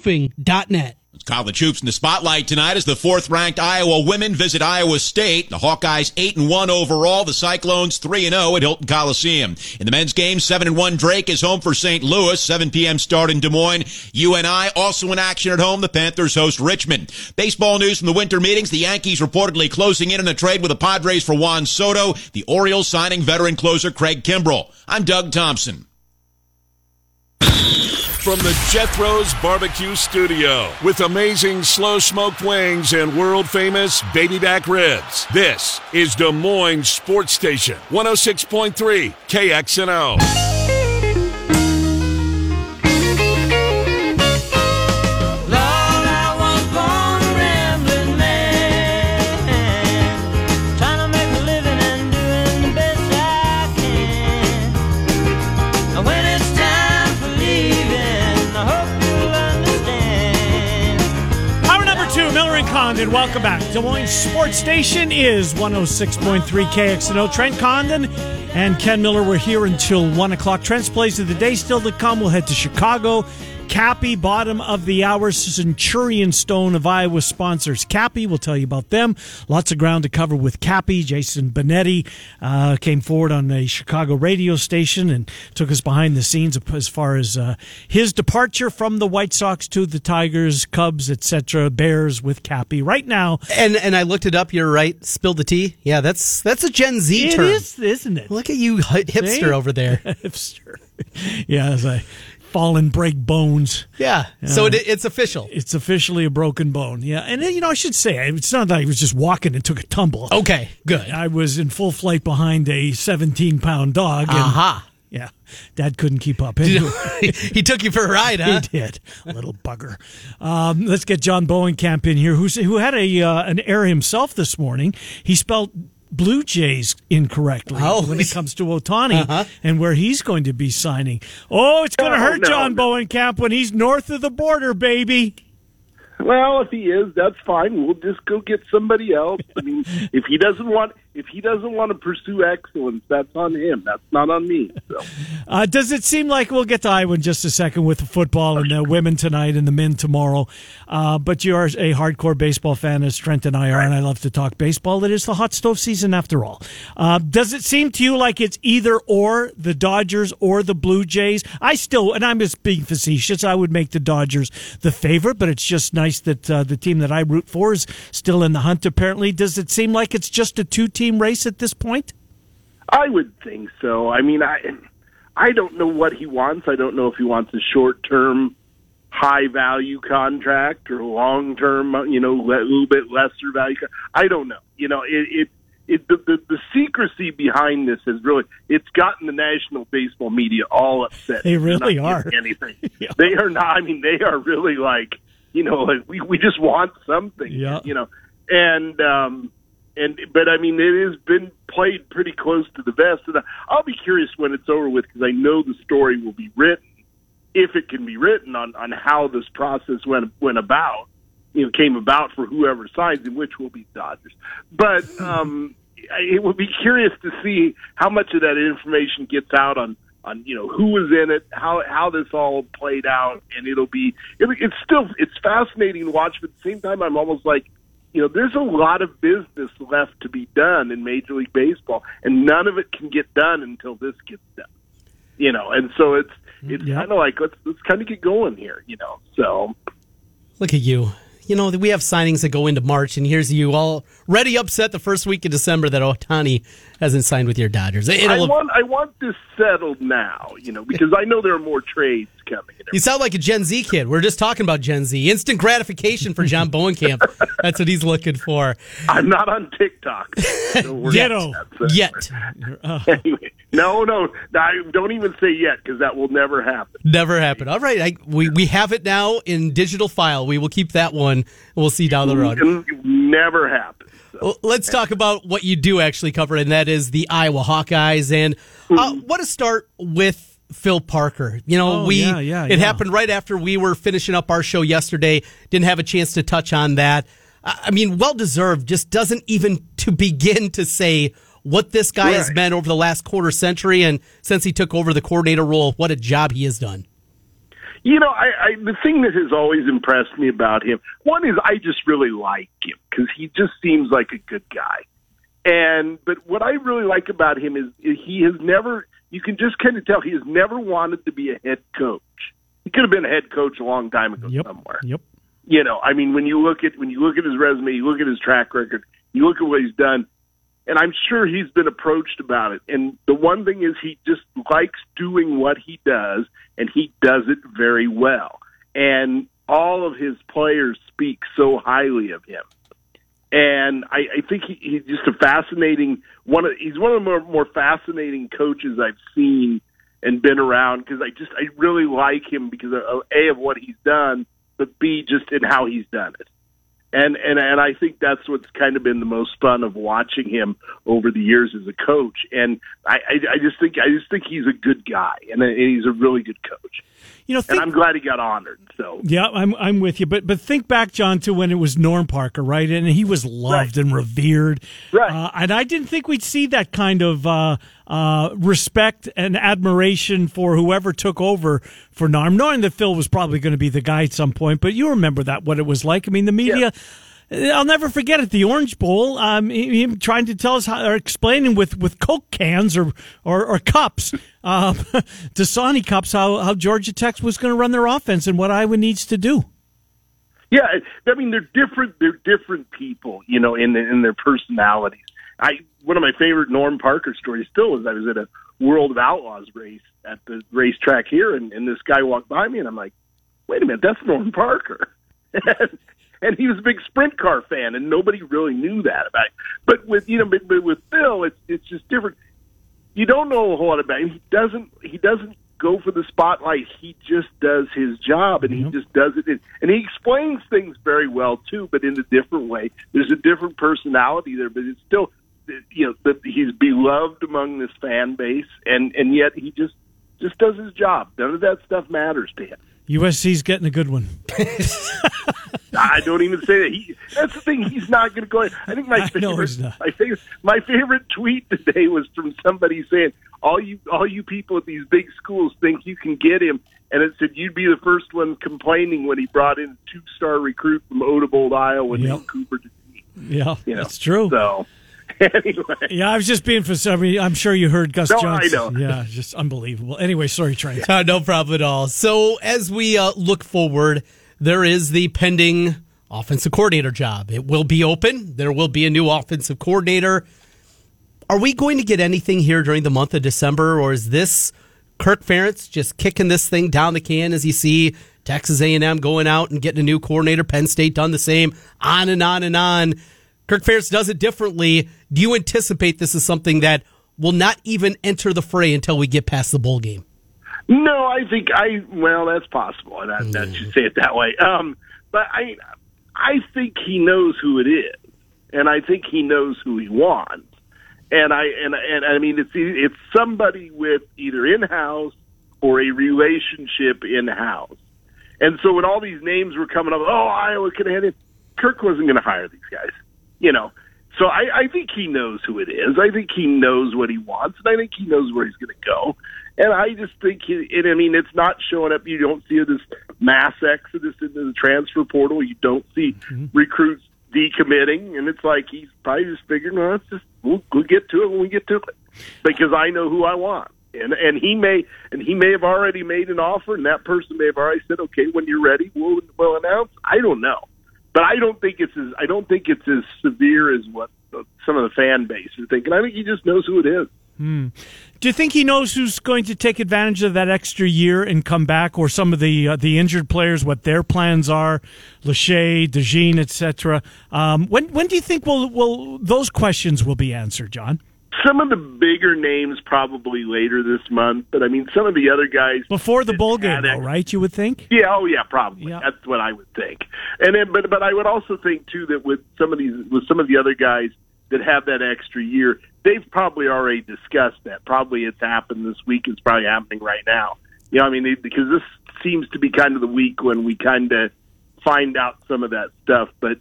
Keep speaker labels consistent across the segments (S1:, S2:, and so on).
S1: roofing.net.
S2: College hoops in the spotlight tonight as the fourth-ranked Iowa women visit Iowa State. The Hawkeyes eight and one overall. The Cyclones three and zero at Hilton Coliseum. In the men's game, seven and one Drake is home for St. Louis. 7 p.m. start in Des Moines. UNI also in action at home. The Panthers host Richmond. Baseball news from the winter meetings. The Yankees reportedly closing in on a trade with the Padres for Juan Soto. The Orioles signing veteran closer Craig Kimbrel. I'm Doug Thompson.
S3: From the Jethro's Barbecue Studio with amazing slow smoked wings and world famous baby back ribs. This is Des Moines Sports Station 106.3 KXNO.
S4: Condon. Welcome back. Des Moines Sports Station is 106.3 KXNO. Trent Condon and Ken Miller were here until 1 o'clock. Trent's plays of the day still to come. We'll head to Chicago Cappy, bottom of the hour, Centurion Stone of Iowa sponsors. Cappy, we'll tell you about them. Lots of ground to cover with Cappy. Jason Benetti uh, came forward on a Chicago radio station and took us behind the scenes as far as uh, his departure from the White Sox to the Tigers, Cubs, etc., Bears with Cappy. Right now,
S1: and and I looked it up. You're right. Spilled the tea. Yeah, that's that's a Gen Z
S4: it
S1: term.
S4: It is, isn't it?
S1: Look at you, hipster See? over there.
S4: hipster. Yeah, as I fall and break bones.
S1: Yeah. Uh, so it, it's official.
S4: It's officially a broken bone. Yeah. And, you know, I should say, it's not that I was just walking and took a tumble.
S1: Okay, good.
S4: I was in full flight behind a 17 pound dog.
S1: Aha. Uh-huh.
S4: Yeah. Dad couldn't keep up.
S1: he took you for a ride, huh?
S4: He did. Little bugger. Um, let's get John Bohnenkamp in here, who's, who had a uh, an error himself this morning. He spelled Blue Jays incorrectly oh, when it comes to Ohtani uh-huh. and where he's going to be signing. Oh, it's going to oh, hurt no, John no. Bohnenkamp when he's north of the border, baby.
S5: Well, if he is, that's fine. We'll just go get somebody else. I mean, if he doesn't want if he doesn't want to pursue excellence, that's on him. That's not on me. So.
S4: Uh, does it seem like we'll get to Iowa in just a second with the football and the women tonight and the men tomorrow? Uh, but you are a hardcore baseball fan, as Trent and I are, and I love to talk baseball. It is the hot stove season after all. Uh, does it seem to you like it's either or the Dodgers or the Blue Jays? I still, and I'm just being facetious, I would make the Dodgers the favorite, but it's just nice that uh, the team that I root for is still in the hunt. Apparently, does it seem like it's just a two team race at this point?
S5: I would think so. I mean, I I don't know what he wants. I don't know if he wants a short term, high value contract or long term, you know, a little bit lesser value. I don't know. You know, it. it it, the, the the secrecy behind this has really it's gotten the national baseball media all upset.
S4: They really are
S5: anything. yeah. They are not. I mean, they are really like you know like we we just want something.
S4: Yeah.
S5: You know, and um, and but I mean it has been played pretty close to the vest, and I'll be curious when it's over with because I know the story will be written, if it can be written on on how this process went went about, you know, came about for whoever signs him, which will be Dodgers. But um, it would be curious to see how much of that information gets out on on you know who was in it, how how this all played out, and it'll be it, it's still it's fascinating to watch. But at the same time, I'm almost like you know, there's a lot of business left to be done in Major League Baseball, and none of it can get done until this gets done. You know, and so it's it's yep. kind of like let's let's kind of get going here. You know, so
S1: look at you you know, we have signings that go into March, and here's you all ready upset the first week of December that Ohtani hasn't signed with your Dodgers.
S5: It'll, I want I want this settled now, you know, because I know there are more trades coming.
S1: You sound like a Gen Z kid. We're just talking about Gen Z. Instant gratification for John Bohnenkamp. That's what he's looking for.
S5: I'm not on TikTok.
S1: So yet. Yet.
S5: anyway, no, no, I don't even say yet because that will never happen.
S1: Never happen. All right, I, we we have it now in digital file. We will keep that one. We'll see down the road.
S5: Never happen. So.
S1: Let's talk about what you do actually cover, and that is the Iowa Hawkeyes. And uh, mm-hmm. what to start with Phil Parker. You know,
S4: oh,
S1: we
S4: yeah, yeah,
S1: it
S4: yeah.
S1: happened right after we were finishing up our show yesterday. Didn't have a chance to touch on that. I mean, well deserved. Just doesn't even to begin to say what this guy right. has meant over the last quarter century, and since he took over the coordinator role, what a job he has done.
S5: You know, I, I the thing that has always impressed me about him, one is I just really like him because he just seems like a good guy. And but what I really like about him is, is he has never. You can just kind of tell he has never wanted to be a head coach. He could have been a head coach a long time ago
S4: Yep.
S5: somewhere.
S4: Yep.
S5: You know, I mean, when you look at when you look at his resume, you look at his track record, you look at what he's done, and I'm sure he's been approached about it. And the one thing is, he just likes doing what he does, and he does it very well. And all of his players speak so highly of him. And I, I think he, he's just a fascinating one. Of, he's one of the more, more fascinating coaches I've seen and been around because I just I really like him because of a of what he's done, but b just in how he's done it. And and and I think that's what's kind of been the most fun of watching him over the years as a coach. And I I, I just think I just think he's a good guy and, and he's a really good coach.
S4: You know,
S5: And I'm glad he got honored. So
S4: Yeah, I'm I'm with you, but but think back, John, to when it was Norm Parker, right? And he was loved and revered,
S5: Right.
S4: Uh, and I didn't think we'd see that kind of uh, uh, respect and admiration for whoever took over for Norm, knowing that Phil was probably going to be the guy at some point. But you remember that what it was like. I mean, the media. I'll never forget it. The Orange Bowl. Um, him trying to tell us how, or explaining with, with Coke cans or or, or cups, um, Dasani cups, how how Georgia Tech was going to run their offense and what Iowa needs to do.
S5: Yeah, I mean they're different. They're different people, you know, in in their personalities. I one of my favorite Norm Parker stories still is I was at a World of Outlaws race at the racetrack here, and, and this guy walked by me, and I'm like, "Wait a minute, that's Norm Parker," and he was a big sprint car fan, and nobody really knew that about. It. But with you know, but, but with Phil, it's it's just different. You don't know a whole lot about him. He doesn't. He doesn't go for the spotlight. He just does his job, and he just does it. In, and he explains things very well too, but in a different way. There's a different personality there, but it's still, you know, that he's beloved among this fan base, and and yet he just just does his job. None of that stuff matters to him.
S4: USC's getting a good one.
S5: I don't even say that. He, that's the thing. He's not going to go. I think my favorite,
S4: he's not.
S5: my favorite, my favorite tweet today was from somebody saying, "All you, all you people at these big schools think you can get him," and it said you'd be the first one complaining when he brought in a two-star recruit from Odebolt, Iowa,
S4: Yep.
S5: Cooper.
S4: Yeah,
S5: You know,
S4: that's true.
S5: So, anyway,
S4: Yeah, I was just being for some. I'm sure you heard Gus
S5: No, I
S4: Johnson.
S5: know.
S4: Yeah, just unbelievable. Anyway, sorry, Trey.
S1: Uh, no problem at all. So as we uh, look forward, there is the pending offensive coordinator job. It will be open. There will be a new offensive coordinator. Are we going to get anything here during the month of December, or is this Kirk Ferentz just kicking this thing down the can as you see Texas A&M going out and getting a new coordinator, Penn State done the same, on and on and on. Kirk Ferentz does it differently. Do you anticipate this is something that will not even enter the fray until we get past the bowl game?
S5: No, I think I well, that's possible. and I, I should say it that way. Um, but I, I think he knows who it is, and I think he knows who he wants. And I and and I mean it's it's somebody with either in house or a relationship in house. And so when all these names were coming up, oh Iowa could have had it. Kirk wasn't going to hire these guys, you know. So I, I think he knows who it is. I think he knows what he wants, and I think he knows where he's going to go. And I just think, he, and I mean, it's not showing up. You don't see this mass exodus into the transfer portal. You don't see mm-hmm. recruits decommitting, and it's like he's probably just figuring, well, let's just we'll, we'll get to it when we get to it, because I know who I want. And and he may and he may have already made an offer, and that person may have already said, okay, when you're ready, we'll we'll announce. I don't know, but I don't think it's as I don't think it's as severe as what the, some of the fan base is thinking. I think he just knows who it is.
S4: Do you think he knows who's going to take advantage of that extra year and come back, or some of the uh, the injured players, what their plans are, Lachey, DeJean, etc. Um, when when do you think will will those questions will be answered, John?
S5: Some of the bigger names probably later this month, but I mean some of the other guys
S4: Before the bowl game, though, right? You would think.
S5: Yeah, oh yeah, probably.
S4: Yeah.
S5: That's what I would think. And then, but but I would also think too that with some of these with some of the other guys that have that extra year, they've probably already discussed that. Probably it's happened this week. It's probably happening right now. You know, I mean, they, because this seems to be kind of the week when we kind of find out some of that stuff. But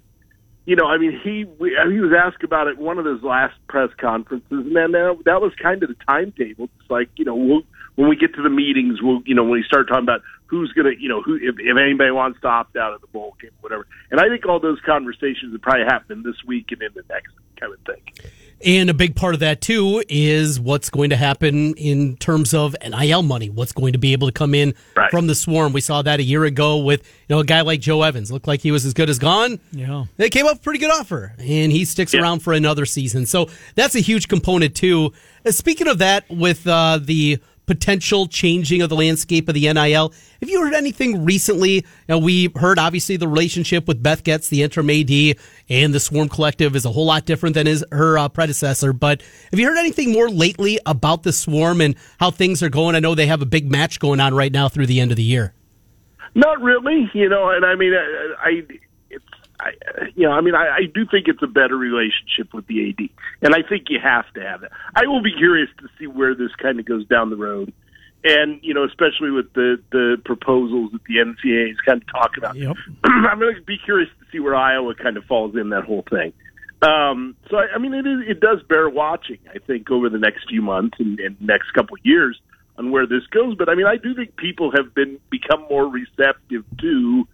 S5: you know, I mean, he we, he was asked about it one of his last press conferences, and then uh, that was kind of the timetable. It's like you know, we'll, when we get to the meetings, we'll you know when we start talking about who's going to, you know, who if, if anybody wants to opt out of the bowl game, whatever. And I think all those conversations would probably happen this week and in the next kind of thing.
S1: And a big part of that too is what's going to happen in terms of NIL money. What's going to be able to come in
S5: right.
S1: from the swarm? We saw that a year ago with you know a guy like Joe Evans. Looked like he was as good as gone.
S4: Yeah,
S1: they came up with a pretty good offer, and he sticks yeah. around for another season. So that's a huge component too. Uh, speaking of that, with uh, the potential changing of the landscape of the NIL. Have you heard anything recently? You know, we heard obviously the relationship with Beth Goetz, the interim AD, and the Swarm Collective is a whole lot different than his her uh, predecessor. But have you heard anything more lately about the Swarm and how things are going? I know they have a big match going on right now through the end of the year.
S5: Not really, you know, and I mean, I, I I, you know, I mean, I, I do think it's a better relationship with the AD, and I think you have to have it. I will be curious to see where this kind of goes down the road, and you know, especially with the the proposals that the NCAA is kind of talking about.
S4: Yep.
S5: I'm going to be curious to see where Iowa kind of falls in that whole thing. Um, so, I, I mean, it is, it does bear watching. I think over the next few months and, and next couple of years on where this goes. But I mean, I do think people have been become more receptive to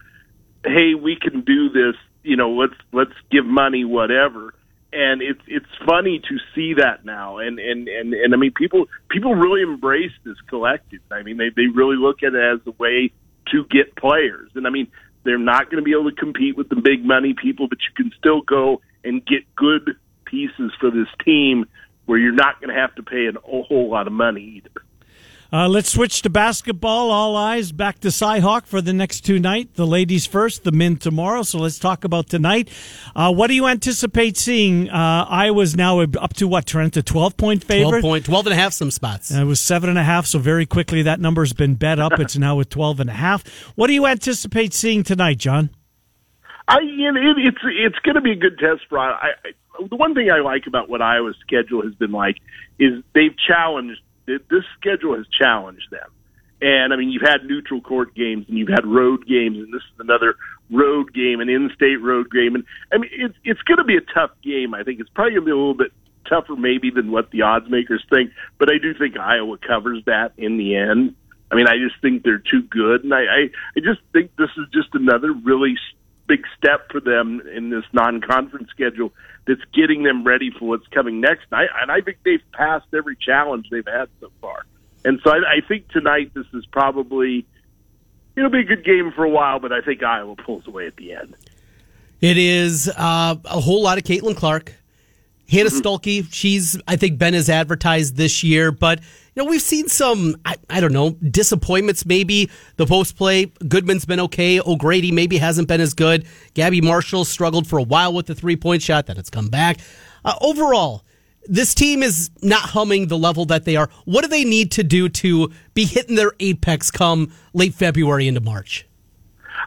S5: hey, we can do this you know, let's let's give money, whatever. And it's it's funny to see that now, and and and and I mean, people people really embrace this collective. I mean, they they really look at it as a way to get players, and I mean, they're not going to be able to compete with the big money people, but you can still go and get good pieces for this team where you're not going to have to pay an, a whole lot of money either.
S4: Uh, let's switch to basketball. All eyes back to Cyhawk for the next two nights. The ladies first, the men tomorrow. So let's talk about tonight. Uh, what do you anticipate seeing? Uh, Iowa's now up to what, Trent? A 12 point favorite?
S1: 12 point, 12 and a half some spots.
S4: Uh, it was seven and a half, so very quickly that number's been bet up. It's now at 12 and a half. What do you anticipate seeing tonight, John?
S5: I, you know, it, it's it's going to be a good test for I, I, the one thing I like about what Iowa's schedule has been like is they've challenged this schedule has challenged them. And I mean, you've had neutral court games and you've had road games, and this is another road game, an in-state road game. And I mean, it's it's going to be a tough game. I think it's probably going to be a little bit tougher, maybe, than what the odds makers think. But I do think Iowa covers that in the end. I mean, I just think they're too good, and I I, I just think this is just another really big step for them in this non-conference schedule that's getting them ready for what's coming next. And I, and I think they've passed every challenge they've had so far. And so I, I think tonight this is probably it'll be a good game for a while, but I think Iowa pulls away at the end.
S1: It is uh, a whole lot of Caitlin Clark. Hannah mm-hmm. Stuelke, she's I think been as advertised this year, but you know we've seen some I, I don't know disappointments. Maybe the post play Goodman's been okay. O'Grady maybe hasn't been as good. Gabby Marshall struggled for a while with the three point shot, then it's come back. Uh, overall, this team is not humming the level that they are. What do they need to do to be hitting their apex come late February into March?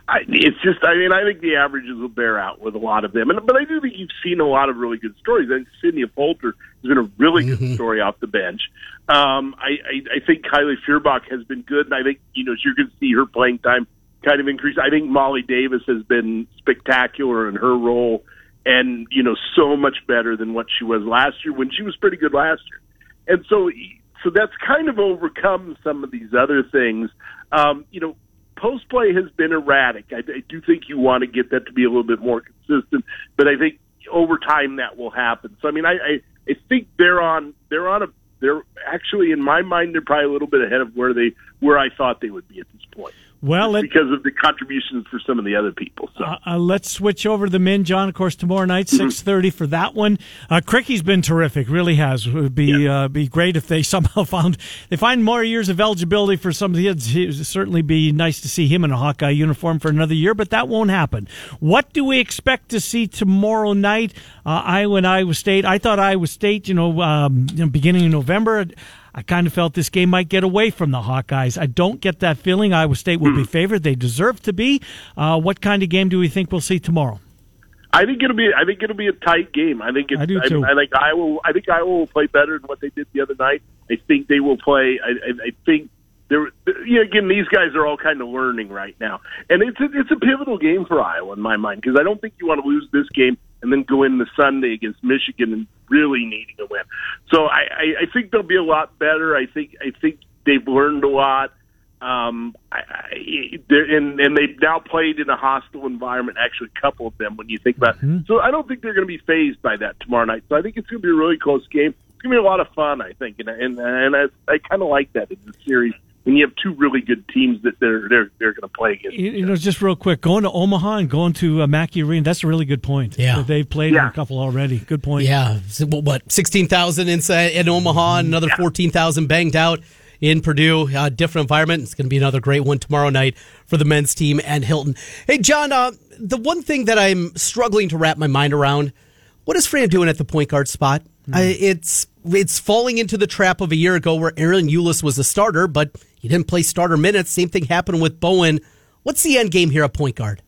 S5: I, it's just, I mean, I think the averages will bear out with a lot of them. And, but I do think you've seen a lot of really good stories. I think Sydney Poulter has been a really good mm-hmm. story off the bench. Um, I, I, I think Kylie Feuerbach has been good, and I think, you know, you're going to see her playing time kind of increase. I think Molly Davis has been spectacular in her role and, you know, so much better than what she was last year when she was pretty good last year. And so, so that's kind of overcome some of these other things. Um, you know, post play has been erratic. I, I do think you want to get that to be a little bit more consistent, but I think over time that will happen. So I mean, I I, I think they're on they're on a they're actually in my mind they're probably a little bit ahead of where they where I thought they would be at this point.
S4: Well,
S5: it, because of the contributions for some of the other people. So
S4: uh, uh, let's switch over to the men, John. Of course, tomorrow night, mm-hmm. six thirty for that one. Uh, Krikke's been terrific, really has. It would be yeah. uh, be great if they somehow found they find more years of eligibility for some of the kids. It would certainly be nice to see him in a Hawkeye uniform for another year, but that won't happen. What do we expect to see tomorrow night? Uh, Iowa and Iowa State. I thought Iowa State, you know, um, you know beginning of November. I kind of felt this game might get away from the Hawkeyes. I don't get that feeling. Iowa State will be hmm. favored. They deserve to be. Uh, what kind of game do we think we'll see tomorrow?
S5: I think it'll be. I think it'll be a tight game. I think. It's,
S4: I do too.
S5: I, I like Iowa. I think Iowa will play better than what they did the other night. I think they will play. I, I, I think there. You know, again, these guys are all kind of learning right now, and it's a, it's a pivotal game for Iowa in my mind because I don't think you want to lose this game and then go into Sunday against Michigan and really needing a win. So I, I, I think they'll be a lot better. I think I think they've learned a lot. Um, I, I, and and they've now played in a hostile environment. Actually, a couple of them when you think about. it. So I don't think they're going to be phased by that tomorrow night. So I think it's going to be a really close game. It's going to be a lot of fun. I think, and and and I, I kind of like that in the series when you have two really good teams that they're they're they're going to play against.
S4: You, you know, just real quick, going to Omaha and going to uh, Mackey Arena, that's a really good point.
S1: Yeah.
S4: That they've played
S5: Yeah.
S4: a couple already. Good point.
S1: Yeah, so what- what sixteen thousand inside in Omaha, and another fourteen thousand banged out in Purdue. Uh, different environment. It's going to be another great one tomorrow night for the men's team and Hilton. Hey, John, uh, the one thing that I'm struggling to wrap my mind around: what is Fran doing at the point guard spot? I, it's it's falling into the trap of a year ago where Ahron Ulis was a starter, but he didn't play starter minutes. Same thing happened with Bowen. What's the end game here at point guard?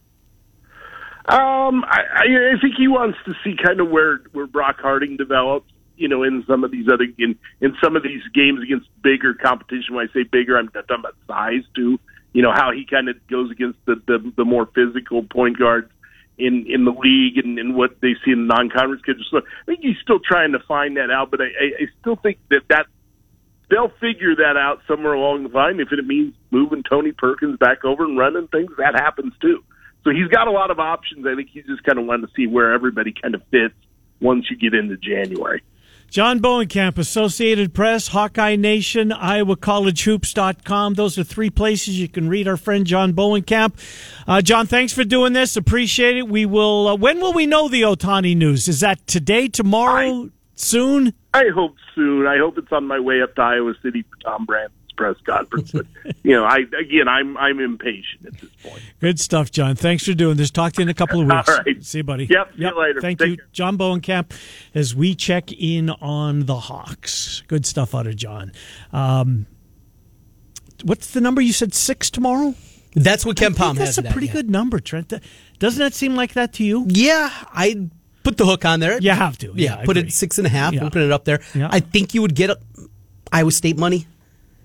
S5: Um, I, I, think he wants to see kind of where where Brock Harding develops. You know, in some of these other in in some of these games against bigger competition. When I say bigger, I'm talking about size too. You know how he kind of goes against the, the the more physical point guards in in the league and, and what they see in the non-conference schedule. So I think he's still trying to find that out. But I, I, I still think that that they'll figure that out somewhere along the line. If it means moving Tony Perkins back over and running things, that happens too. So he's got a lot of options. I think he's just kind of wanting to see where everybody kind of fits once you get into January.
S4: John Bohnenkamp, Associated Press, Hawkeye Nation, IowaCollegeHoops.com. Those are three places you can read our friend John Bohnenkamp. Uh, John, thanks for doing this. Appreciate it. We will. Uh, when will we know the Ohtani news? Is that today, tomorrow, soon?
S5: I hope soon. I hope it's on my way up to Iowa City for Tom Brandon's press conference. But you know, I again, I'm I'm impatient at this point.
S4: Good stuff, John. Thanks for doing this. Talk to you in a couple of weeks.
S5: All right.
S4: See you, buddy.
S5: Yep, see you later.
S4: Thank
S5: Take
S4: you,
S5: care.
S4: John Bohnenkamp, as we check in on the Hawks. Good stuff out of John. Um, what's the number you said? Six tomorrow.
S1: That's what Ken
S4: I
S1: Palm
S4: think
S1: has.
S4: that's a
S1: it at,
S4: pretty
S1: yeah.
S4: good number, Trent. Doesn't that seem like that to you?
S1: Yeah, I put the hook on there.
S4: You have to.
S1: Yeah,
S4: Yeah,
S1: put
S4: agree.
S1: it six and a half.
S4: Yeah.
S1: Open it up there.
S4: Yeah.
S1: I think you would get uh, Iowa State money.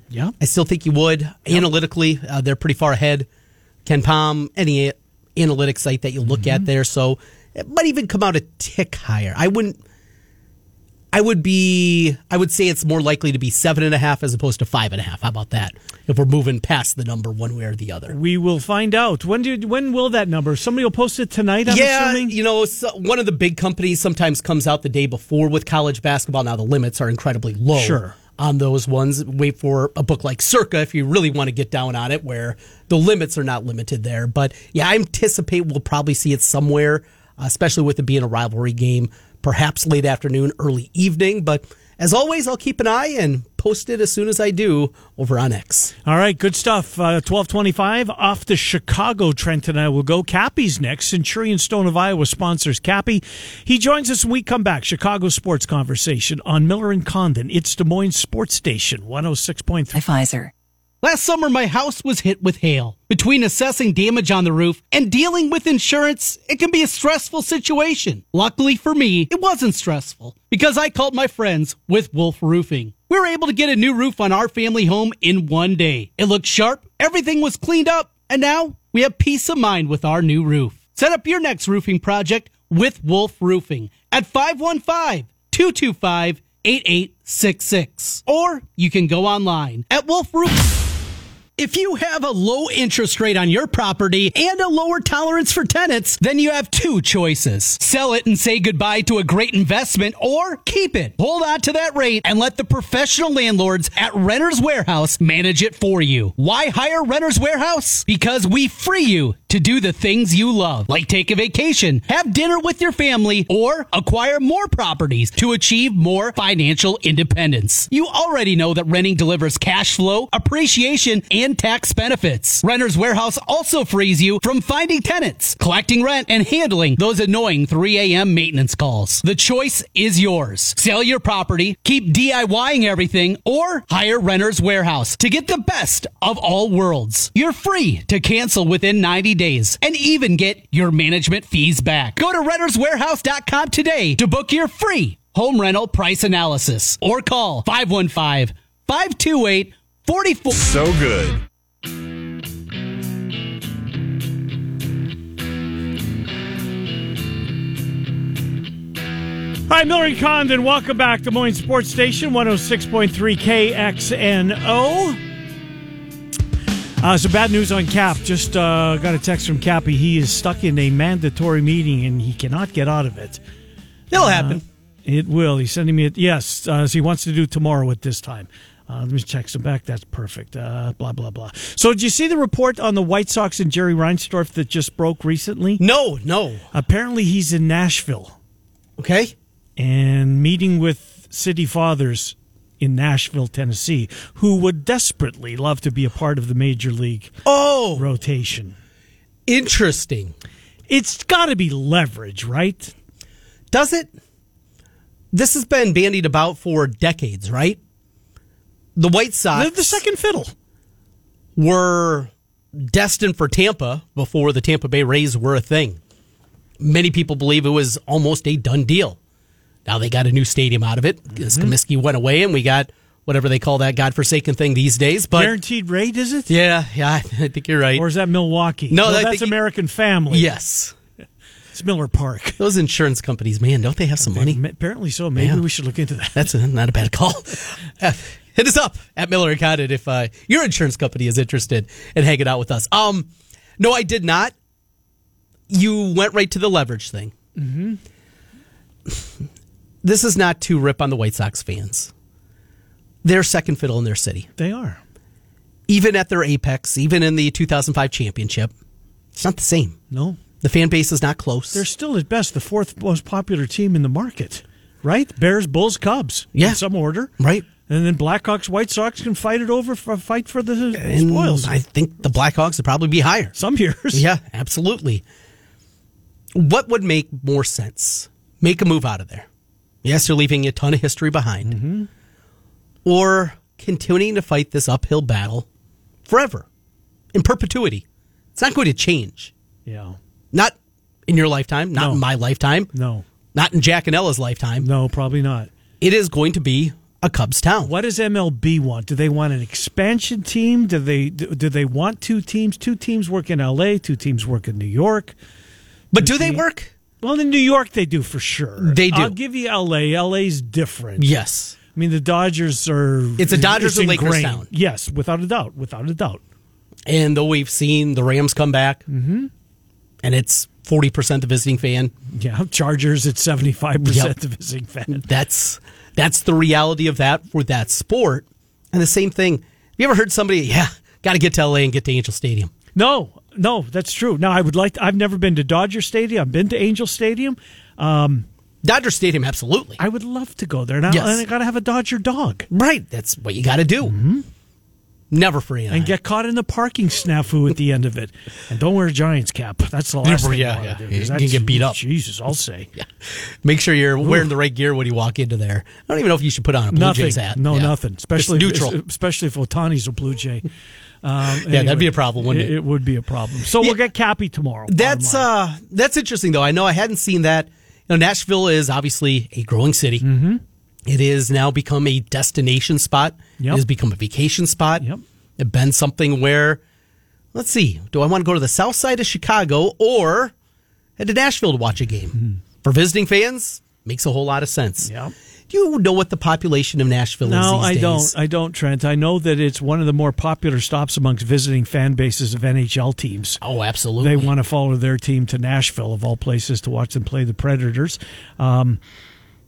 S4: Yeah.
S1: I still think you would. Analytically, uh, they're pretty far ahead. KenPom, any analytics site that you look
S4: Mm-hmm.
S1: at there, so it might even come out a tick higher. I wouldn't. I would be. I would say it's more likely to be seven and a half as opposed to five and a half. How about that? If we're moving past the number one way or the other.
S4: We will find out. When do when will that number? Somebody will post it tonight. I'm
S1: yeah,
S4: assuming.
S1: you know, so one of the big companies sometimes comes out the day before with college basketball. Now the limits are incredibly low
S4: Sure.
S1: On those ones. Wait for a book like Circa if you really want to get down on it, where the limits are not limited there. But yeah, I anticipate we'll probably see it somewhere, especially with it being a rivalry game, perhaps late afternoon, early evening. But as always, I'll keep an eye and post it as soon as I do over on X.
S4: All right, good stuff. Uh, Twelve twenty-five off the Chicago. Trent and I will go. Cappy's next. Centurion Stone of Iowa sponsors Cappy. He joins us when we come back. Chicago Sports Conversation on Miller and Condon. It's Des Moines Sports Station one hundred six point three.
S6: Pfizer.
S1: Last summer, my house was hit with hail. Between assessing damage on the roof and dealing with insurance, it can be a stressful situation. Luckily for me, it wasn't stressful because I called my friends with Wolf Roofing. We were able to get a new roof on our family home in one day. It looked sharp, everything was cleaned up, and now we have peace of mind with our new roof. Set up your next roofing project with Wolf Roofing at 515 225 8866. Or you can go online at Wolf Roofing. If you have a low interest rate on your property and a lower tolerance for tenants, then you have two choices. Sell it and say goodbye to a great investment or keep it. Hold on to that rate and let the professional landlords at Renter's Warehouse manage it for you. Why hire Renter's Warehouse? Because we free you to do the things you love, like take a vacation, have dinner with your family, or acquire more properties to achieve more financial independence. You already know that renting delivers cash flow, appreciation, and tax benefits. Renter's Warehouse also frees you from finding tenants, collecting rent, and handling those annoying 3 a.m. maintenance calls. The choice is yours. Sell your property, keep DIYing everything, or hire Renter's Warehouse to get the best of all worlds. You're free to cancel within 90 days and even get your management fees back. Go to renterswarehouse.com today to book your free home rental price analysis or call 515 528 44.
S3: So good.
S4: Hi, Miller and Condon. Welcome back to Des Moines Sports Station 106.3 KXNO. Uh, so bad news on Cap. Just uh, got a text from Cappy. He is stuck in a mandatory meeting and he cannot get out of it.
S1: It'll happen.
S4: It will. He's sending me a yes. Uh, so he wants to do tomorrow at this time. Uh, let me text him back. That's perfect. Uh, blah blah blah. So did you see the report on the White Sox and Jerry Reinsdorf that just broke recently?
S1: No, no.
S4: Apparently he's in Nashville
S1: Okay.
S4: and meeting with city fathers in Nashville, Tennessee, who would desperately love to be a part of the major league
S1: Oh,
S4: rotation.
S1: interesting.
S4: It's got to be leverage, right?
S1: Does it? This has been bandied about for decades, right? The White Sox
S4: They're the second fiddle.
S1: were destined for Tampa before the Tampa Bay Rays were a thing. Many people believe it was almost a done deal. Now they got a new stadium out of it. because Comiskey went away, and we got whatever they call that godforsaken thing these days. But
S4: Guaranteed rate, is it?
S1: yeah, yeah, I think you're right.
S4: Or is that Milwaukee?
S1: No,
S4: Well, that's American Family.
S1: yes,
S4: It's Miller Park.
S1: those insurance companies, man, don't they have some money?
S4: Apparently so. Maybe
S1: Yeah.
S4: we should look into that.
S1: That's a, not a bad call. Uh, hit us up at Miller and Condon if uh, your insurance company is interested in hanging out with us. Um, no, I did not. You went right to the leverage thing. Mm-hmm. This is not to rip on the White Sox fans. They're second fiddle in their city,
S4: They are.
S1: even at their apex, even in the 2005 championship. It's not the same.
S4: No.
S1: The fan base is not close.
S4: They're still at best the fourth most popular team in the market, right? Bears, Bulls, Cubs.
S1: Yeah.
S4: In some order.
S1: right.
S4: And then Blackhawks, White Sox can fight it over, for, fight for the
S1: And
S4: spoils.
S1: I think the Blackhawks would probably be higher.
S4: some years.
S1: Yeah, absolutely. What would make more sense? Make a move out of there. Yes, you're leaving a ton of history behind.
S4: Mm-hmm.
S1: Or continuing to fight this uphill battle forever, in perpetuity. It's not going to change.
S4: Yeah.
S1: Not in your lifetime, not
S4: No.
S1: in my lifetime,
S4: No.
S1: not in Jack and Ella's lifetime.
S4: No, probably not.
S1: It is going to be a Cubs town.
S4: What does MLB want? Do they want an expansion team? Do they do, do they want two teams? Two teams work in LA, two teams work in New York.
S1: But do they work?
S4: Well, in New York they do for sure.
S1: They do.
S4: I'll give you LA. LA's different.
S1: Yes.
S4: I mean the Dodgers are
S1: It's a Dodgers or Lakers town.
S4: Yes, without a doubt, without a doubt.
S1: And though we've seen the Rams come back,
S4: Mm-hmm.
S1: and it's 40% the visiting fan,
S4: Yeah, Chargers at seventy five
S1: Yep.
S4: percent the visiting fan.
S1: that's that's the reality of that for that sport. And the same thing. Have you ever heard somebody, yeah, got to get to LA and get to Angel Stadium?
S4: No, no, that's true. Now I would like. To, I've never been to Dodger Stadium. I've been to Angel Stadium.
S1: Um, Dodger Stadium, absolutely.
S4: I would love to go there. Now
S1: Yes.
S4: and I got to have a Dodger dog
S1: right. That's what you got to do. Mm-hmm. Never free.
S4: and get caught in the parking snafu at the end of it. And don't wear a Giants cap. That's the last
S1: Yeah,
S4: thing
S1: yeah,
S4: I wanna
S1: yeah.
S4: do,
S1: You can get beat up.
S4: Jesus, I'll say.
S1: Make sure you're wearing the right gear when you walk into there. I don't even know if you should put on a Blue
S4: Nothing.
S1: Jays hat.
S4: No,
S1: Yeah.
S4: nothing. Especially
S1: It's neutral.
S4: Especially if Ohtani's a Blue Jay. Um,
S1: Yeah, that'd be a problem, wouldn't it?
S4: It would be a problem. So we'll get Cappy tomorrow.
S1: That's uh that's interesting though. I know I hadn't seen that. You know, Nashville is obviously a growing city. Mm-hmm. It is now become a destination spot.
S4: Yep.
S1: It has become a vacation spot.
S4: Yep.
S1: It's been something where, let's see, do I want to go to the south side of Chicago or head to Nashville to watch a game? For visiting fans, makes a whole lot of sense.
S4: Yep.
S1: You know what the population of Nashville is
S4: No,
S1: these
S4: I
S1: days?
S4: don't. I don't, Trent. I know that it's one of the more popular stops amongst visiting fan bases of NHL teams.
S1: Oh, absolutely.
S4: They want to follow their team to Nashville, of all places, to watch them play the Predators. Um,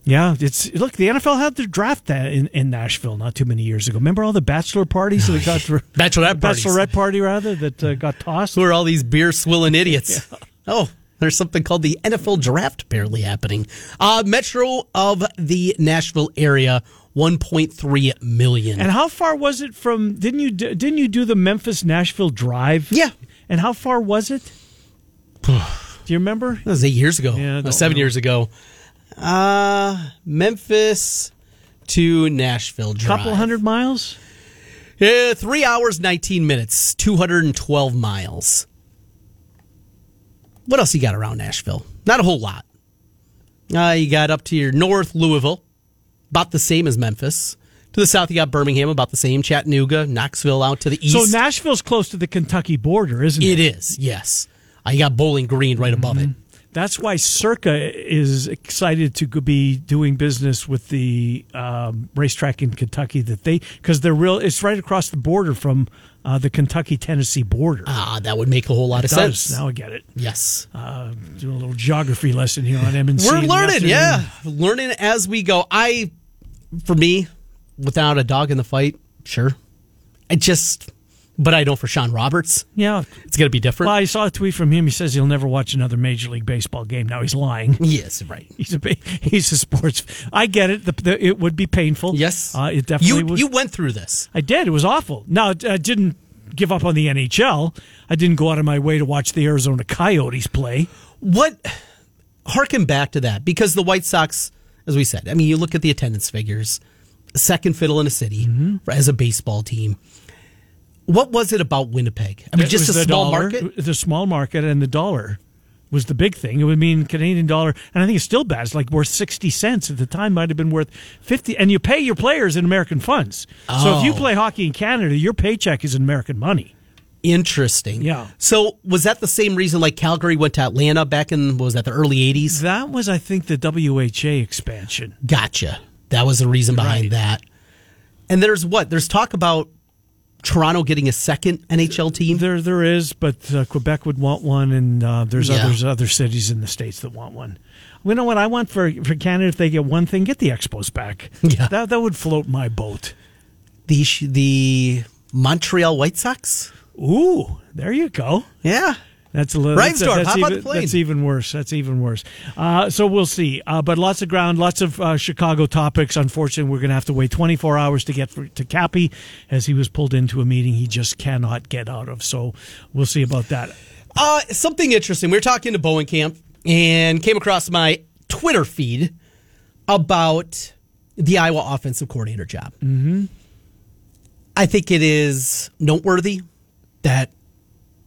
S4: yeah, it's look. The NFL had their draft that in, in Nashville not too many years ago. Remember all the bachelor parties that got
S1: Bachelorette parties.
S4: bachelorette party rather that uh, got tossed.
S1: Who are all these beer swilling idiots? Oh, there's something called the NFL draft apparently happening. Uh, Metro of the Nashville area, 1.3 million.
S4: And how far was it from? Didn't you do- didn't you do the Memphis Nashville drive?
S1: Yeah.
S4: And how far was it? do you remember?
S1: that was eight years ago.
S4: Yeah,
S1: Uh, seven
S4: know.
S1: years ago. Uh, Memphis to Nashville drive.
S4: Couple hundred miles.
S1: Yeah, three hours, 19 minutes, 212 miles. What else you got around Nashville? Not a whole lot. Uh, you got up to your north, Louisville, about the same as Memphis. To the south, you got Birmingham, about the same. Chattanooga, Knoxville, out to the east.
S4: So Nashville's close to the Kentucky border, isn't it?
S1: it is, yes. Uh, you got Bowling Green right above it.
S4: That's why Circa is excited to be doing business with the um, racetrack in Kentucky that they because they're real. It's right across the border from uh, the Kentucky Tennessee border.
S1: Ah, that would make a whole lot of
S4: Does.
S1: sense.
S4: Now I get it.
S1: yes.
S4: Uh, doing a little geography lesson here on M&C.
S1: We're learning, yeah. Learning as we go. I, for me, without a dog in the fight, sure. I just, but I know for Sean Roberts,
S4: Yeah.
S1: it's going to be different.
S4: Well, I saw a tweet from him. He says he'll never watch another Major League Baseball game. Now he's lying.
S1: yes, right.
S4: He's a he's a sports. I get it. The, the, it would be painful.
S1: Yes.
S4: uh, it definitely
S1: You,
S4: was.
S1: you went through this.
S4: I did. It was awful. Now I didn't give up on the NHL. I didn't go out of my way to watch the Arizona Coyotes play.
S1: What, harken back to that, because the White Sox, as we said, I mean, you look at the attendance figures, second fiddle in a city
S4: Mm-hmm.
S1: as a baseball team. What was it about Winnipeg? I mean,
S4: It
S1: just a small
S4: dollar,
S1: market?
S4: The small market and the dollar was the big thing. It would mean Canadian dollar, and I think it's still bad. It's like worth sixty cents at the time. Might have been worth fifty, and you pay your players in American funds. So if you
S1: Oh.
S4: play hockey in Canada, your paycheck is in American money.
S1: Interesting.
S4: Yeah.
S1: So was that the same reason like Calgary went to Atlanta back in was that the early eighties?
S4: That was, I think, the WHA expansion.
S1: Gotcha. That was the reason behind
S4: Right.
S1: that. And there's what? There's talk about Toronto getting a second NHL team.
S4: There, there is, but uh, Quebec would want one, and uh, there's
S1: Yeah.
S4: others, other cities in the states that want one. You know what I want for for Canada? If they get one thing, get the Expos back.
S1: Yeah.
S4: that that would float my boat.
S1: The the Montreal White Sox.
S4: Ooh, there you go.
S1: Yeah.
S4: That's a little. That's, that's
S1: on
S4: even, that's even worse. That's even worse. Uh, so we'll see. Uh, but lots of ground, lots of uh, Chicago topics. Unfortunately, we're going to have to wait 24 hours to get for, to Cappy as he was pulled into a meeting he just cannot get out of. So we'll see about that.
S1: Uh, something interesting. We were talking to Bohnenkamp and came across my Twitter feed about the Iowa offensive coordinator job. Mm-hmm. I think it is noteworthy that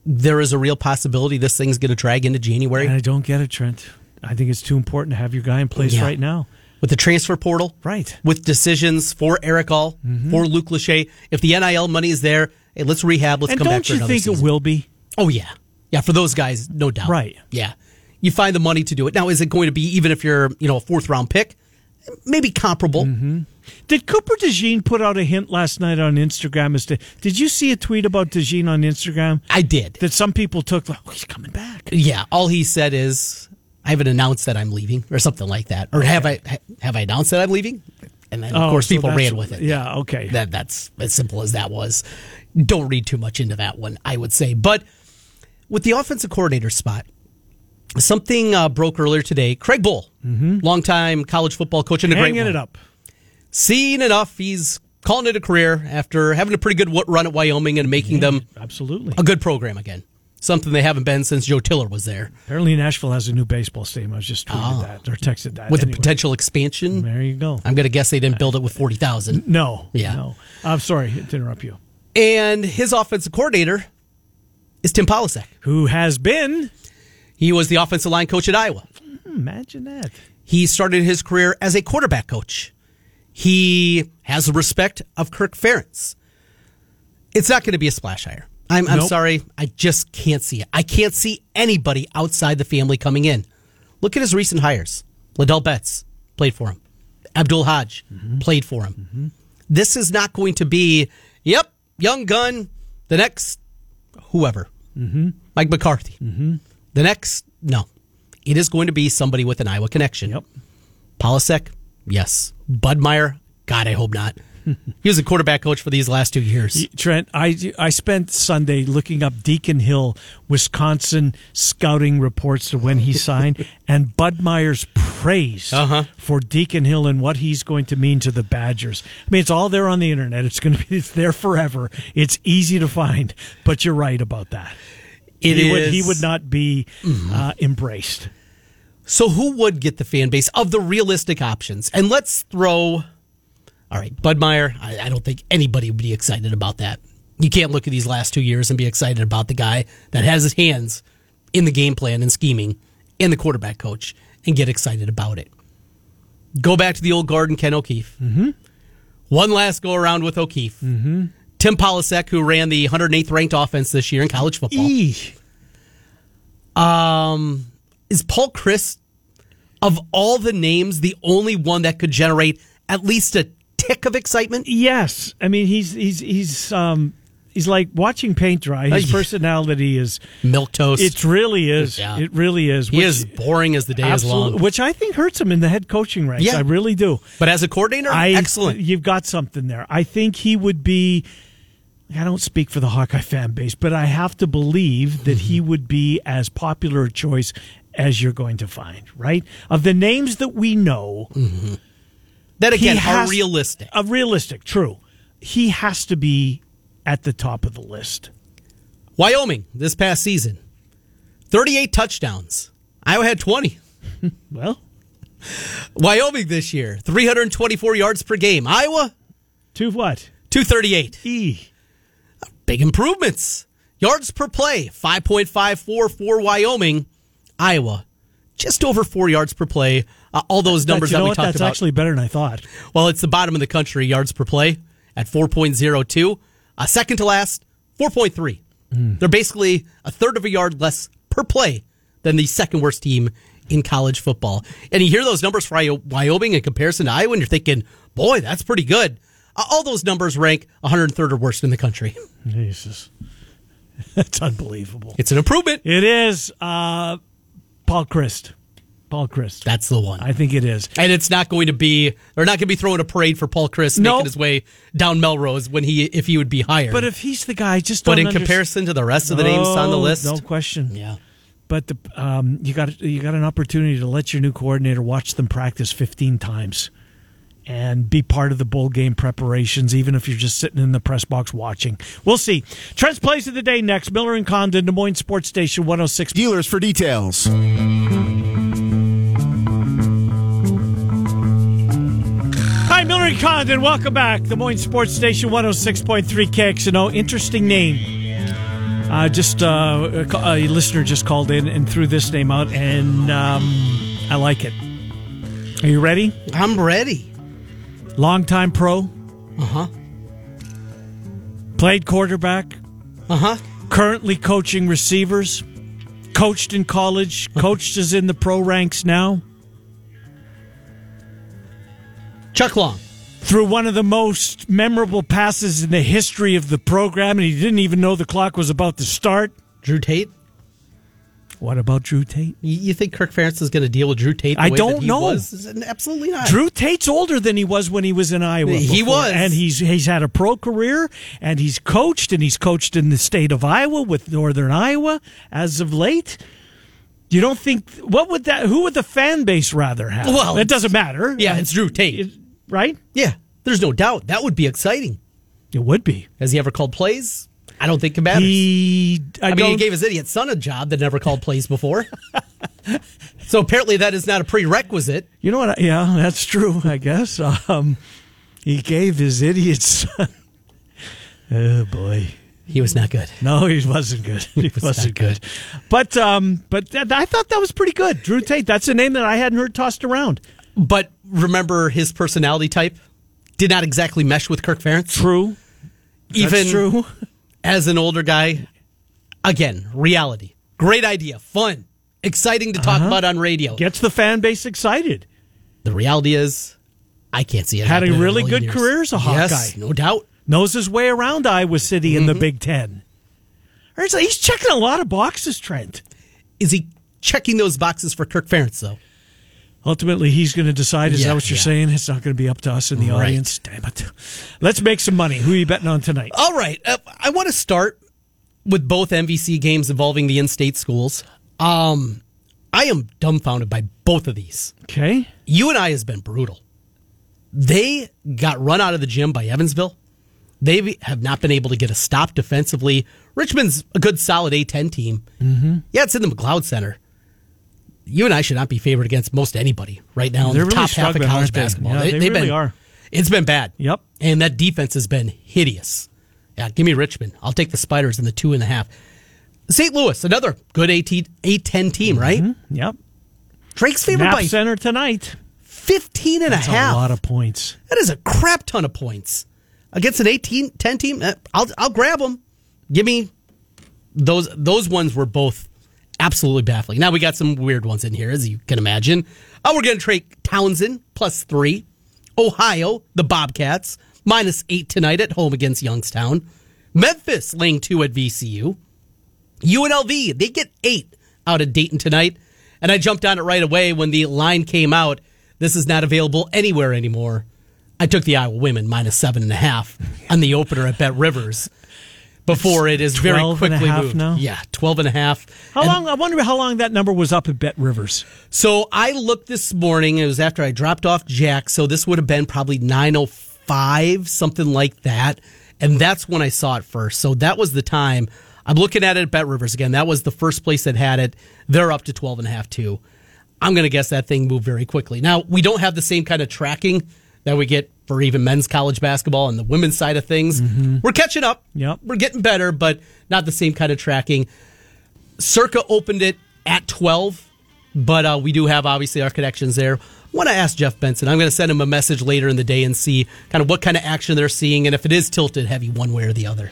S1: there is a real possibility this thing's going to drag into January
S4: And I don't get it, Trent. I think it's too important to have your guy in place
S1: Yeah.
S4: right now.
S1: with the transfer portal.
S4: Right.
S1: With decisions for Eric All, mm-hmm. for Luke Lachey. If the NIL money is there, hey, let's rehab. Let's
S4: and
S1: come back
S4: don't
S1: for
S4: you
S1: another
S4: think
S1: season.
S4: it will be?
S1: Oh yeah, yeah. For those guys, no doubt.
S4: Right.
S1: Yeah. You find the money to do it. Now, is it going to be even if you're you know a fourth round pick? Maybe comparable. Mm-hmm.
S4: Did Cooper DeJean put out a hint last night on Instagram as to? Did you see a tweet about DeJean on Instagram
S1: I did.
S4: that some people took like, oh, he's coming back?
S1: Yeah. All he said is, "I haven't announced that I'm leaving," or something like that. Or have I have I announced that I'm leaving? And then of
S4: Oh,
S1: course
S4: so
S1: people ran with it.
S4: Yeah, okay.
S1: That that's as simple as that was. Don't read too much into that one, I would say. But with the offensive coordinator spot, something uh, broke earlier today. Craig Bohl, longtime college football coach and a great
S4: Mm-hmm. Hanging
S1: one.
S4: it up.
S1: Seen enough. He's calling it a career after having a pretty good run at Wyoming and making them
S4: Absolutely.
S1: a good program again. Something they haven't been since Joe Tiller was there.
S4: Apparently, Nashville has a new baseball stadium. I was just tweeted ah. that or texted that.
S1: With
S4: Anyway,
S1: a potential expansion,
S4: There you go.
S1: I'm going to guess they didn't build it with 40,000.
S4: No.
S1: Yeah.
S4: No. I'm sorry to interrupt you.
S1: And his offensive coordinator is Tim Polasek.
S4: Who has been?
S1: He was the offensive line coach at Iowa.
S4: Hmm, imagine that.
S1: He started his career as a quarterback coach. He has the respect of Kirk Ferentz. It's not going to be a splash hire. I'm, I'm
S4: Nope.
S1: sorry. I just can't see it. I can't see anybody outside the family coming in. Look at his recent hires. Ladell Betts played for him. Abdul Hodge mm-hmm. played for him. Mm-hmm. This is not going to be, yep, young gun, the next whoever. Mm-hmm. Mike McCarthy. The next, no. It is going to be somebody with an Iowa connection.
S4: Yep.
S1: Polasek, yes. Budmayr? God, I hope not. he was a quarterback coach for these last two years.
S4: Trent, I I spent Sunday looking up Deacon Hill, Wisconsin scouting reports to when he signed, and Budmayr's praise
S1: Uh-huh.
S4: for Deacon Hill and what he's going to mean to the Badgers. I mean, it's all there on the internet. It's going to be it's there forever. It's easy to find, but you're right about that.
S1: It
S4: he would he
S1: Mm-hmm.
S4: would not be uh, embraced.
S1: So who would get the fan base of the realistic options? And let's throw. All right, Budmayr. I, I don't think anybody would be excited about that. You can't look at these last two years and be excited about the guy that has his hands in the game plan and scheming and the quarterback coach and get excited about it. Go back to the old garden, Ken O'Keefe. Mm-hmm. One last go around with O'Keefe. Mm-hmm. Tim Polasek, who ran the 108th ranked offense this year in college football.
S4: Eesh.
S1: Um, is Paul Chris of all the names the only one that could generate at least a tick of excitement?
S4: Yes, I mean he's he's he's um he's like watching paint dry. His personality is
S1: Milk toast.
S4: it really is.
S1: Yeah.
S4: It really is.
S1: he is boring as the day is long.
S4: which I think hurts him in the head coaching ranks.
S1: Yeah.
S4: I really do.
S1: But as a coordinator,
S4: I,
S1: excellent.
S4: You've got something there. I think he would be. I don't speak for the Hawkeye fan base, but I have to believe that he would be as popular a choice as you're going to find. Right of the names that we know, mm-hmm.
S1: that again
S4: he
S1: are realistic.
S4: of realistic, true. He has to be at the top of the list.
S1: Wyoming this past season, 38 touchdowns. Iowa had 20.
S4: Well,
S1: Wyoming this year, 324 yards per game. Iowa,
S4: to what?
S1: 238.
S4: E.
S1: Big improvements. Yards per play, 5.54 for Wyoming. Iowa, just over four yards per play. Uh, all those numbers
S4: you
S1: that we
S4: what?
S1: talked
S4: That's
S1: about.
S4: actually better than I thought.
S1: well, it's the bottom of the country, yards per play at 4.02. Uh, second to last, 4.3. They're basically a third of a yard less per play than the second worst team in college football. And you hear those numbers for Wyoming in comparison to Iowa, and you're thinking, boy, that's pretty good. Uh, all those numbers rank 103rd or worst in the country.
S4: Jesus, that's unbelievable.
S1: It's an improvement.
S4: It is uh, Paul Christ. Paul Christ.
S1: That's the one.
S4: I think it is.
S1: and it's not going to be, they're not going to be throwing a parade for Paul Chris
S4: No.
S1: making his way down Melrose when he, if he would be hired.
S4: But if he's the guy, just
S1: but in comparison to the rest of the names on the
S4: No,
S1: list,
S4: no question.
S1: yeah.
S4: But the, um, you got you got an opportunity to let your new coordinator watch them practice 15 times and be part of the bowl game preparations, even if you're just sitting in the press box watching. We'll see. Trent's plays of the day next. Miller and Condon, Des Moines Sports Station 106.
S6: Dealers for details.
S4: Hi, Miller and Condon. Welcome back. Des Moines Sports Station 106.3 KXNO. Interesting name. Uh, just uh, a, a listener just called in and threw this name out, and um, I like it. Are you ready?
S1: I'm ready.
S4: Longtime pro,
S1: Uh huh.
S4: played quarterback,
S1: Uh huh.
S4: currently coaching receivers, coached in college, coached is in the pro ranks now.
S1: Chuck Long.
S4: Threw one of the most memorable passes in the history of the program, and he didn't even know the clock was about to start.
S1: Drew Tate.
S4: What about Drew Tate?
S1: You, think Kirk Ferentz is going to deal with Drew Tate? The
S4: I
S1: way
S4: don't
S1: that he
S4: know.
S1: Was? Absolutely not.
S4: Drew Tate's older than he was when he was in Iowa.
S1: He
S4: before,
S1: was.
S4: and he's he's had a pro career, and he's coached, and he's coached in the state of Iowa with Northern Iowa as of late. You don't think what would that? Who would the fan base rather have?
S1: Well,
S4: it doesn't matter.
S1: Yeah, it's Drew Tate.
S4: Right?
S1: yeah, there's no doubt that would be exciting.
S4: It would be.
S1: Has he ever called plays? I don't think it matters.
S4: He, I,
S1: I mean, he gave his idiot son a job that never called plays before. so apparently that is not a prerequisite.
S4: You know what? Yeah, that's true. I guess um, he gave his idiot son. Oh boy.
S1: He was not good.
S4: No, he wasn't good. He
S1: was
S4: was not
S1: not
S4: good. But um, but th- I thought that was pretty good. Drew Tate. That's a name that I hadn't heard tossed around.
S1: But remember his personality type did not exactly mesh with Kirk Ferentz.
S4: True.
S1: Even
S4: That's true.
S1: As an older guy, again, reality. Great idea, fun, exciting to talk
S4: Uh-huh.
S1: about on radio.
S4: Gets the fan base excited.
S1: the reality is, I can't see it.
S4: Had a really
S1: million
S4: good
S1: years.
S4: career as a
S1: Yes,
S4: Hawkeye.
S1: no doubt.
S4: Knows his way around Iowa City in
S1: Mm-hmm.
S4: the Big Ten. He's he's checking a lot of boxes, Trent.
S1: Is he checking those boxes for Kirk Ferentz though?
S4: Ultimately, he's going to decide. Is
S1: Yeah,
S4: that what you're
S1: yeah.
S4: saying? It's not going to be up to us in the
S1: Right.
S4: audience. Damn it. Let's make some money. Who are you betting on tonight?
S1: All right, uh, I want to start with both MVC games involving the in-state schools. Um, I am dumbfounded by both of these.
S4: Okay.
S1: UNI has been brutal. They got run out of the gym by Evansville. They have not been able to get a stop defensively. Richmond's a good, solid A10 team. Mm-hmm. Yeah, it's in the McLeod Center. UNI should not be favored against most anybody right now in
S4: They're
S1: the
S4: really
S1: top half of college
S4: they?
S1: basketball.
S4: Yeah, they
S1: they've
S4: really
S1: been,
S4: are.
S1: It's been bad.
S4: Yep.
S1: And that defense has been hideous. Yeah, give me Richmond. I'll take the Spiders in the two and a half. St. Louis, another good AT, A10 team, right?
S4: Yep.
S1: Drake's favorite
S4: Knapp
S1: by
S4: Center tonight.
S1: 15 and
S4: That's
S1: a half.
S4: a lot of points.
S1: That is a crap ton of points against an 18 10 team. eh, I'll I'll grab them. Give me those those ones were both absolutely baffling. Now we got some weird ones in here as you can imagine. Oh, we're going to take Towson plus 3. Ohio, the Bobcats minus 8 tonight at home against Youngstown. Memphis laying two at VCU. UNLV, they get eight out of Dayton tonight. And I jumped on it right away when the line came out. This is not available anywhere anymore. I took the Iowa women minus seven and a half on the opener at Bet Rivers before it is very
S4: 12 and a
S1: quickly moved.
S4: now?
S1: Yeah, 12 and a half.
S4: How
S1: And
S4: long? I wonder how long that number was up at Bet Rivers.
S1: So I looked this morning. It was after I dropped off Jack. So this would have been probably 905, something like that. And that's when I saw it first. So that was the time. I'm looking at it at Bet Rivers again. That was the first place that had it. They're up to 12 and a half too. I'm going to guess that thing moved very quickly. Now, we don't have the same kind of tracking that we get for even men's college basketball and the women's side of things. We're catching up.
S4: Yep.
S1: We're getting better, but not the same kind of tracking. Circa opened it at 12, but uh, we do have obviously our connections there. I want to ask Jeff Benson. I'm going to send him a message later in the day and see kind of what kind of action they're seeing and if it is tilted heavy one way or the other.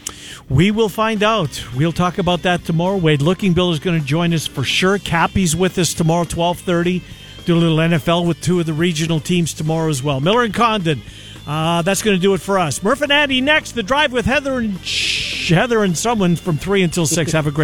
S4: We will find out. We'll talk about that tomorrow. Wade Looking Bill is going to join us for sure. Cappy's with us tomorrow, twelve thirty. Do a little NFL with two of the regional teams tomorrow as well. Miller and Condon. Uh, that's going to do it for us. Murph and Andy next. The drive with Heather and Heather and someone from three until six. Have a great.